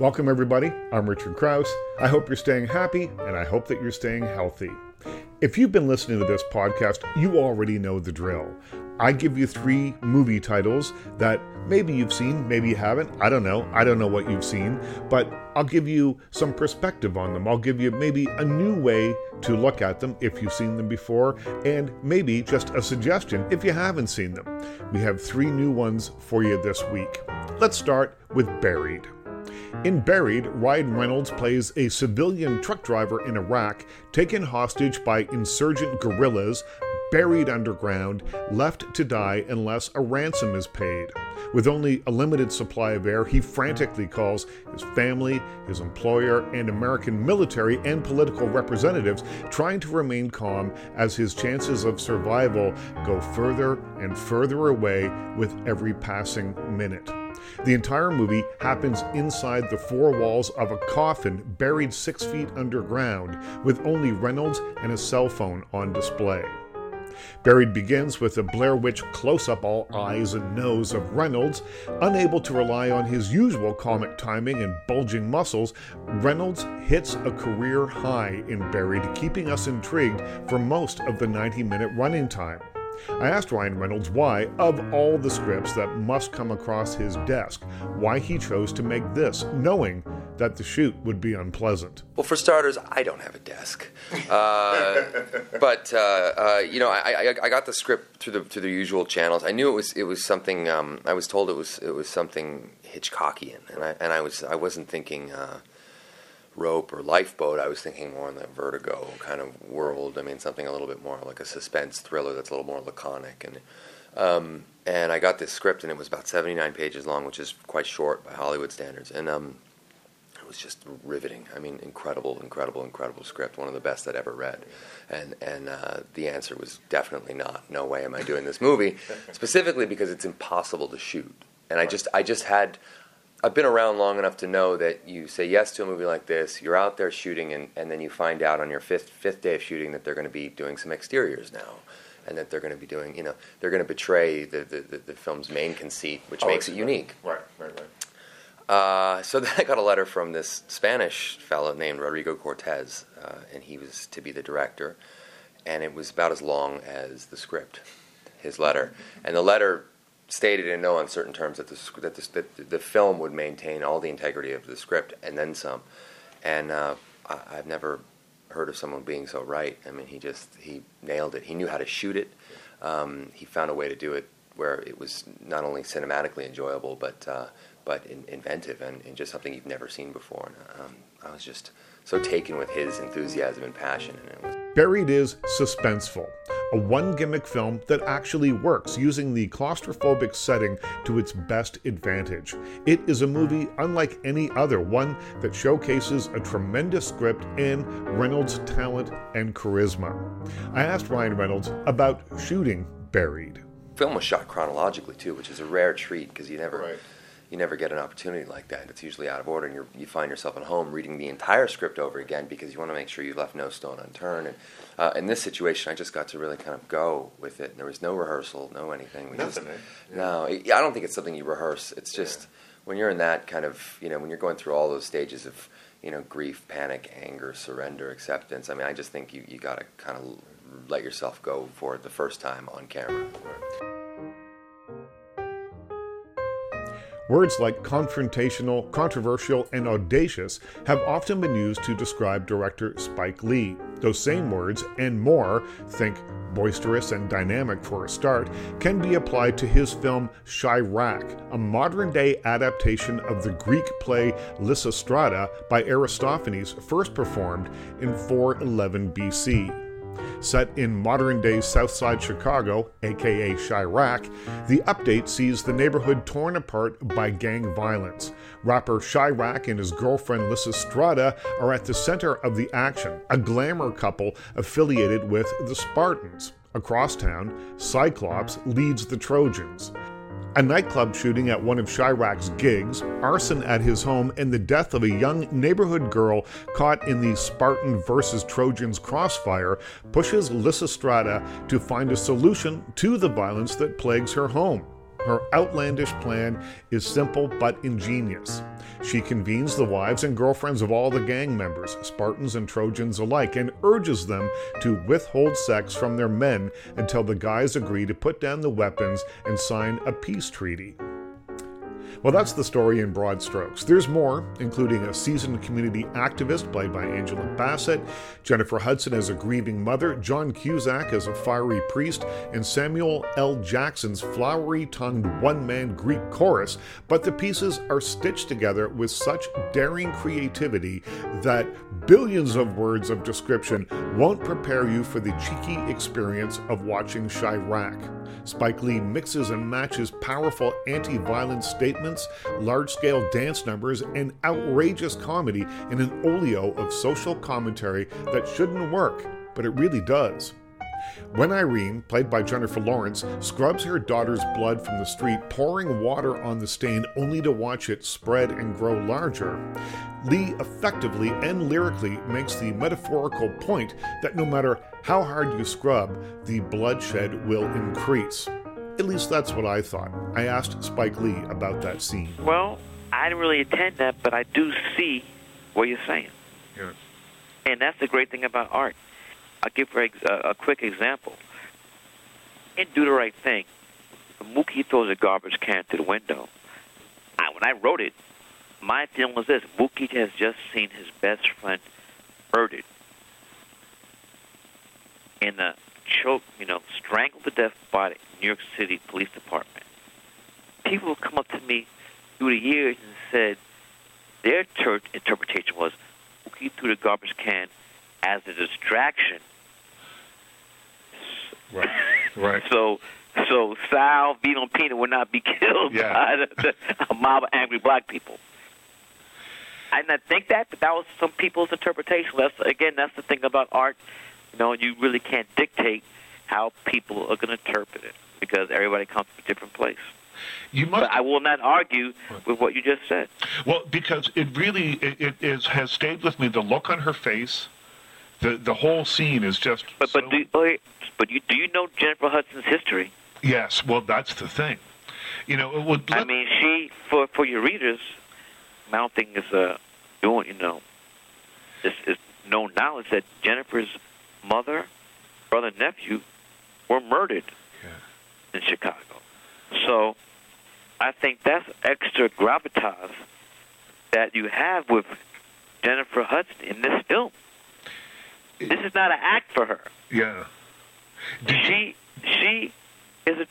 Welcome, everybody. I'm Richard Crouse. I hope you're staying happy and I hope that you're staying healthy. If you've been listening to this podcast, you already know the drill. I give you three movie titles that maybe you've seen, maybe you haven't. I don't know. I don't know what you've seen, but I'll give you some perspective on them. I'll give you maybe a new way to look at them if you've seen them before, and maybe just a suggestion if you haven't seen them. We have three new ones for you this week. Let's start with Buried. In Buried, Ryan Reynolds plays a civilian truck driver in Iraq taken hostage by insurgent guerrillas, buried underground, left to die unless a ransom is paid. With only a limited supply of air, he frantically calls his family, his employer, and American military and political representatives, trying to remain calm as his chances of survival go further and further away with every passing minute. The entire movie happens inside the four walls of a coffin buried six feet underground, with only Reynolds and a cell phone on display. Buried begins with a Blair Witch close up all eyes and nose of Reynolds. Unable to rely on his usual comic timing and bulging muscles, Reynolds hits a career high in Buried, keeping us intrigued for most of the 90 minute running time. I asked Ryan Reynolds why, of all the scripts that must come across his desk, why he chose to make this, knowing that the shoot would be unpleasant. Well, for starters, I don't have a desk, uh, but uh, uh, you know, I, I, I, got the script through the through the usual channels. I knew it was it was something. Um, I was told it was it was something Hitchcockian, and I and I was I wasn't thinking uh, rope or lifeboat. I was thinking more in that vertigo kind of world. I mean, something a little bit more like a suspense thriller that's a little more laconic. And um, and I got this script, and it was about 79 pages long, which is quite short by Hollywood standards. And um, it was just riveting. I mean, incredible, incredible, incredible script. One of the best I'd ever read. And and uh, the answer was definitely not. No way am I doing this movie, specifically because it's impossible to shoot. And I just I just had I've been around long enough to know that you say yes to a movie like this, you're out there shooting, and, and then you find out on your fifth fifth day of shooting that they're going to be doing some exteriors now, and that they're going to be doing, you know, they're going to betray the, the, the, the film's main conceit, which oh, makes it unique. Right, right, right. Uh, so then I got a letter from this Spanish fellow named Rodrigo Cortés, uh, and he was to be the director, and it was about as long as the script, his letter, and the letter stated in no uncertain terms that the, that the, that the film would maintain all the integrity of the script and then some. And uh, I, I've never heard of someone being so right. I mean, he just he nailed it. He knew how to shoot it. Um, he found a way to do it where it was not only cinematically enjoyable, but uh, but in, inventive and, and, just something you've never seen before. And, um, I was just so taken with his enthusiasm and passion, and it was Buried is suspenseful, a one gimmick film that actually works using the claustrophobic setting to its best advantage. It is a movie unlike any other, one that showcases a tremendous script and Reynolds' talent and charisma. I asked Ryan Reynolds about shooting Buried. The film was shot chronologically too, which is a rare treat because you never. Right you never get an opportunity like that. It's usually out of order, and you find yourself at home reading the entire script over again because you want to make sure you left no stone unturned. And uh, in this situation, I just got to really kind of go with it. There was no rehearsal, no anything. We Nothing. Just, yeah. No, I don't think it's something you rehearse. It's just yeah. when you're in that kind of, you know, when you're going through all those stages of, you know, grief, panic, anger, surrender, acceptance. I mean, I just think you you got to kind of let yourself go for it the first time on camera. Right. Words like confrontational, controversial, and audacious have often been used to describe director Spike Lee. Those same words and more, think boisterous and dynamic for a start, can be applied to his film Chi-Raq, a modern day adaptation of the Greek play Lysistrata by Aristophanes, first performed in 411 BC. Set in modern day Southside Chicago, aka Chi-Raq, the update sees the neighborhood torn apart by gang violence. Rapper Chi-Raq and his girlfriend Lysistrata are at the center of the action, a glamour couple affiliated with the Spartans. Across town, Cyclops leads the Trojans a nightclub shooting at one of Chi-Raq's gigs, arson at his home, and the death of a young neighborhood girl caught in the Spartan versus Trojans crossfire pushes Lysistrata to find a solution to the violence that plagues her home. Her outlandish plan is simple but ingenious. She convenes the wives and girlfriends of all the gang members, Spartans and Trojans alike, and urges them to withhold sex from their men until the guys agree to put down the weapons and sign a peace treaty. Well, that's the story in broad strokes. There's more, including a seasoned community activist played by Angela Bassett, Jennifer Hudson as a grieving mother, John Cusack as a fiery priest, and Samuel L. Jackson's flowery tongued one man Greek chorus. But the pieces are stitched together with such daring creativity that billions of words of description won't prepare you for the cheeky experience of watching Chi-Raq. Spike Lee mixes and matches powerful anti violence statements, large scale dance numbers, and outrageous comedy in an olio of social commentary that shouldn't work, but it really does. When Irene, played by Jennifer Lawrence, scrubs her daughter's blood from the street, pouring water on the stain only to watch it spread and grow larger, Lee effectively and lyrically makes the metaphorical point that no matter how hard you scrub, the bloodshed will increase. At least that's what I thought. I asked Spike Lee about that scene. Well, I didn't really attend that, but I do see what you're saying. Yes. And that's the great thing about art. I'll give for ex- uh, a quick example. In Do the Right Thing, Mookie throws a garbage can through the window. I, when I wrote it, my feeling was this: Mookie has just seen his best friend murdered in a uh, choke, you know, strangled to death by the New York City Police Department. People have come up to me through the years and said their ter- interpretation was Mookie through the garbage can as a distraction. Right. Right. So, so Sal Vito Pino would not be killed Yeah. by the, the, a mob of angry black people. And I think that, but that was some people's interpretation. That's again, that's the thing about art. You know, you really can't dictate how people are going to interpret it because everybody comes from a different place. You must. But I will not argue with what you just said. Well, because it really it, it is has stayed with me. The look on her face, the the whole scene is just. But so, but do, wait, but you do you know Jennifer Hudson's history? yes, well, that's the thing. You know, it would. I mean, she for for your readers, mounting is uh, doing you know, is is known knowledge that Jennifer's mother, brother, nephew were murdered in Chicago. So, I think that's extra gravitas that you have with Jennifer Hudson in this film. This is not an act for her. yeah. Did She she is a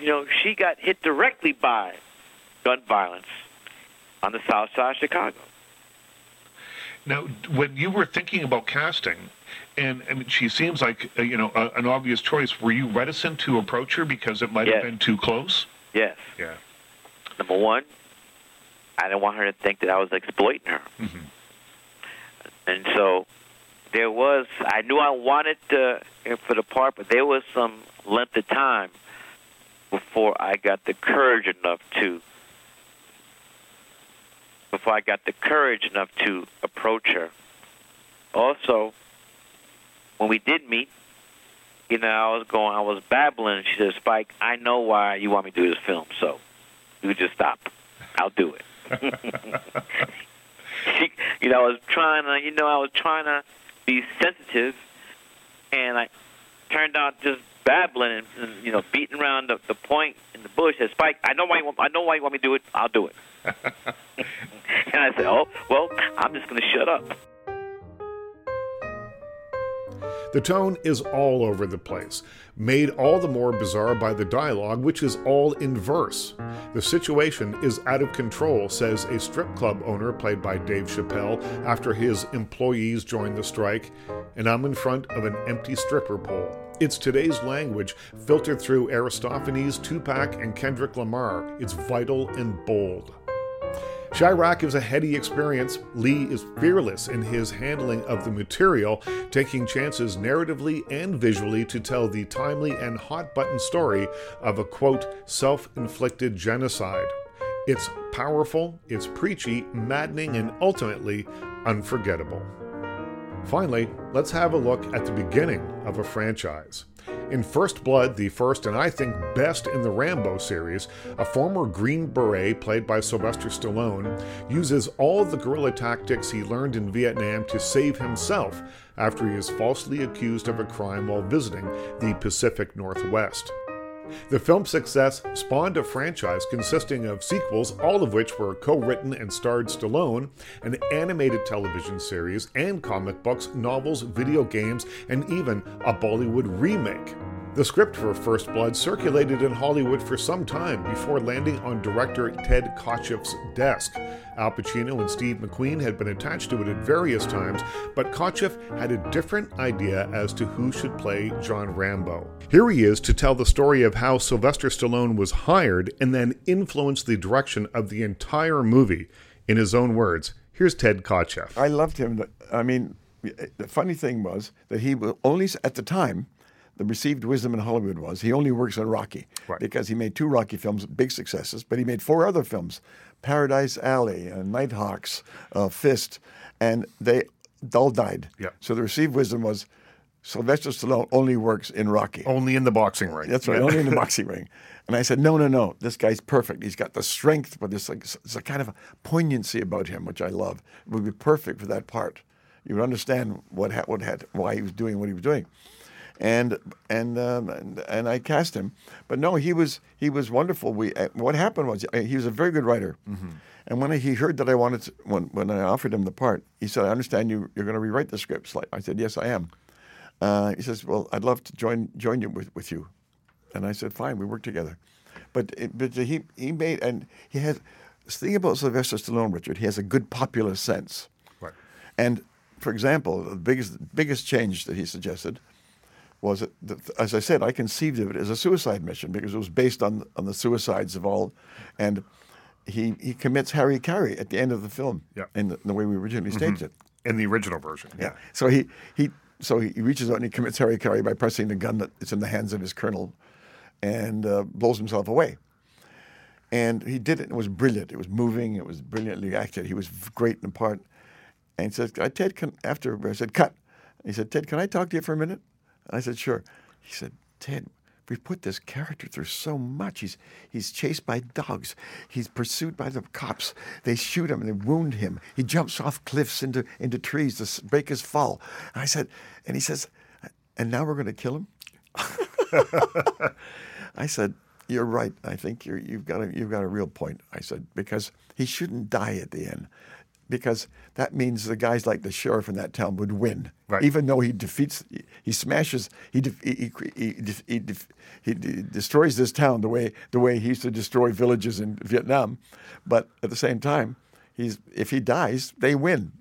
you know she got hit directly by gun violence on the south side of Chicago. Now, when you were thinking about casting, and I mean, she seems like uh, you know a, an obvious choice. Were you reticent to approach her because it might Yes. have been too close? Yes. Yeah. Number one, I didn't want her to think that I was exploiting her. Mhm. And so there was, I knew I wanted uh, for the part, but there was some length of time before I got the courage enough to, before I got the courage enough to approach her. Also, when we did meet, you know, I was going, I was babbling, she said, Spike, I know why you want me to do this film, so you just stop. I'll do it. she, you know, I was trying to, you know, I was trying to be sensitive, and I turned out just babbling and, and you know, beating around the, the point in the bush. Said, Spike, I know why you want, I know why you want me to do it. I'll do it. and I said, Oh, well, I'm just going to shut up. The tone is all over the place, made all the more bizarre by the dialogue, which is all in verse. The situation is out of control, says a strip club owner played by Dave Chappelle after his employees joined the strike, and I'm in front of an empty stripper pole. It's today's language filtered through Aristophanes, Tupac, and Kendrick Lamar. It's vital and bold. Chi-Raq is a heady experience. Lee is fearless in his handling of the material, taking chances narratively and visually to tell the timely and hot button story of a quote, self inflicted genocide. It's powerful, it's preachy, maddening, and ultimately unforgettable. Finally, let's have a look at the beginning of a franchise. In First Blood, the first and I think best in the Rambo series, a former Green Beret played by Sylvester Stallone uses all the guerrilla tactics he learned in Vietnam to save himself after he is falsely accused of a crime while visiting the Pacific Northwest. The film's success spawned a franchise consisting of sequels, all of which were co written and starred Stallone, an animated television series, and comic books, novels, video games, and even a Bollywood remake. The script for First Blood circulated in Hollywood for some time before landing on director Ted Kotcheff's desk. Al Pacino and Steve McQueen had been attached to it at various times, but Kotcheff had a different idea as to who should play John Rambo. Here he is to tell the story of how Sylvester Stallone was hired and then influenced the direction of the entire movie. In his own words, here's Ted Kotcheff. I loved him. I mean, the funny thing was that he was only at the time the received wisdom in Hollywood was he only works on Rocky Right. because he made two Rocky films, big successes, but he made four other films: Paradise Alley, uh, Nighthawks, uh, Fist, and they all died. Yeah. So the received wisdom was Sylvester Stallone only works in Rocky. Only in the boxing ring. That's right, only in the boxing ring. And I said, no, no, no, this guy's perfect. He's got the strength, but there's like there's a kind of a poignancy about him, which I love. It would be perfect for that part. You would understand what ha- what had why he was doing what he was doing, and and um, and, and I cast him. But no, he was he was wonderful. We uh, what happened was uh, he was a very good writer. And when he heard that I wanted to, when when I offered him the part, he said, "I understand you you're going to rewrite the script." slightly." I said, "Yes, I am." Uh, he says, "Well, I'd love to join join you with, with you." And I said, "Fine, we work together." But it, but he he made and he has the thing about Sylvester Stallone, Richard. He has a good popular sense. Right. And for example, the biggest biggest change that he suggested was that, as I said, I conceived of it as a suicide mission because it was based on on the suicides of all, and he he commits hara-kiri at the end of the film. Yeah. In the, the way we originally staged it. In the original version. Yeah. So he he so he reaches out and he commits hara-kiri by pressing the gun that is in the hands of his colonel, and uh, blows himself away. And he did it. It was brilliant. It was moving. It was brilliantly acted. He was great in the part. And he says, "Uh, "Ted, can after I said cut." He said, "Ted, can I talk to you for a minute?" I said, "Sure." He said, "Ted." We put this character through so much. He's he's chased by dogs. He's pursued by the cops. They shoot him and they wound him. He jumps off cliffs into into trees to break his fall. And I said, and he says, and now we're going to kill him. I said, "You're right. I think you're, you've got a you've got a real point." I said because he shouldn't die at the end, because that means the guys like the sheriff in that town would win, Right. even though he defeats, he, he smashes, he def, he, he, he, def- he, de- destroys this town the way the way he used to destroy villages in Vietnam, but at the same time, he's if he dies, they win.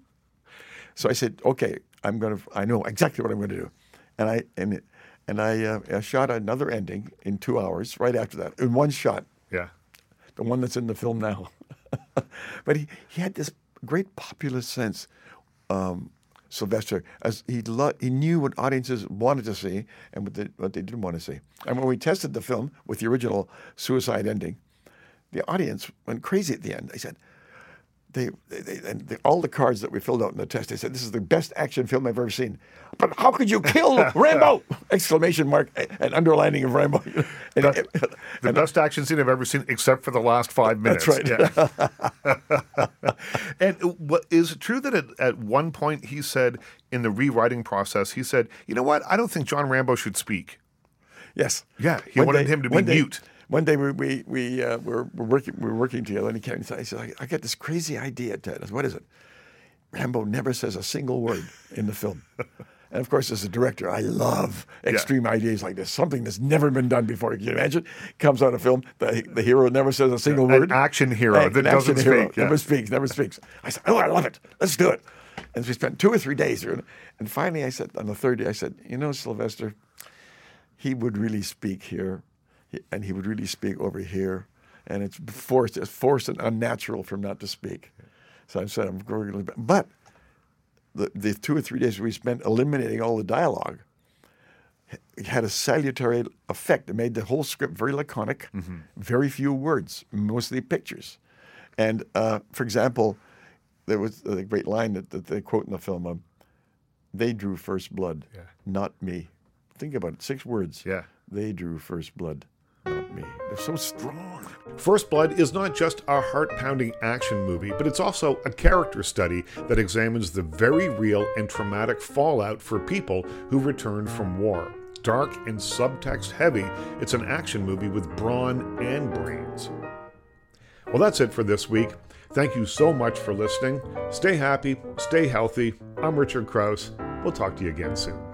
So I said, okay, I'm gonna. I know exactly what I'm going to do, and I and and I, uh, I shot another ending in two hours right after that in one shot, Yeah. the one that's in the film now. but he, he had this great popular sense, um, Sylvester, as he lo- he knew what audiences wanted to see and what they, what they didn't want to see. And when we tested the film with the original suicide ending, the audience went crazy at the end. They said, they, they, they, and the, all the cards that we filled out in the test, they said, this is the best action film I've ever seen. But how could you kill Rambo? Exclamation mark, and underlining of Rambo. And, The best action scene I've ever seen, except for the last five minutes. That's right. Yeah. and what is it true that at, at one point he said in the rewriting process, he said, "You know what? I don't think John Rambo should speak." yes. Yeah, he wanted him to be day- mute. One day we we, we uh, were, were working we were working together, and he came and said, "I said, I, I got this crazy idea, Ted." I said, "What is it?" Rambo never says a single word in the film. And of course, as a director, I love extreme ideas like this. Something that's never been done before. Can you imagine? Comes out of film, the, the hero never says a single An word. action hero An that action doesn't hero, speak, yeah. Never speaks, never speaks. I said, Oh, I love it. Let's do it. And we spent two or three days here. And finally, I said, on the third day, I said, You know, Sylvester, he would really speak here, he- and he would really speak over here, and it's forced, it's forced and unnatural for him not to speak. So I said, I'm going but the, the two or three days we spent eliminating all the dialogue it had a salutary effect. It made the whole script very laconic, very few words, mostly pictures. And uh, for example, there was a great line that, that they quote in the film: um, "They drew first blood, not me." think about it. Six words. Yeah. They drew first blood, me. They're so strong. First Blood is not just a heart pounding action movie, but it's also a character study that examines the very real and traumatic fallout for people who return from war. Dark and subtext heavy, it's an action movie with brawn and brains. Well, that's it for this week. Thank you so much for listening. Stay happy, stay healthy. I'm Richard Crouse. We'll talk to you again soon.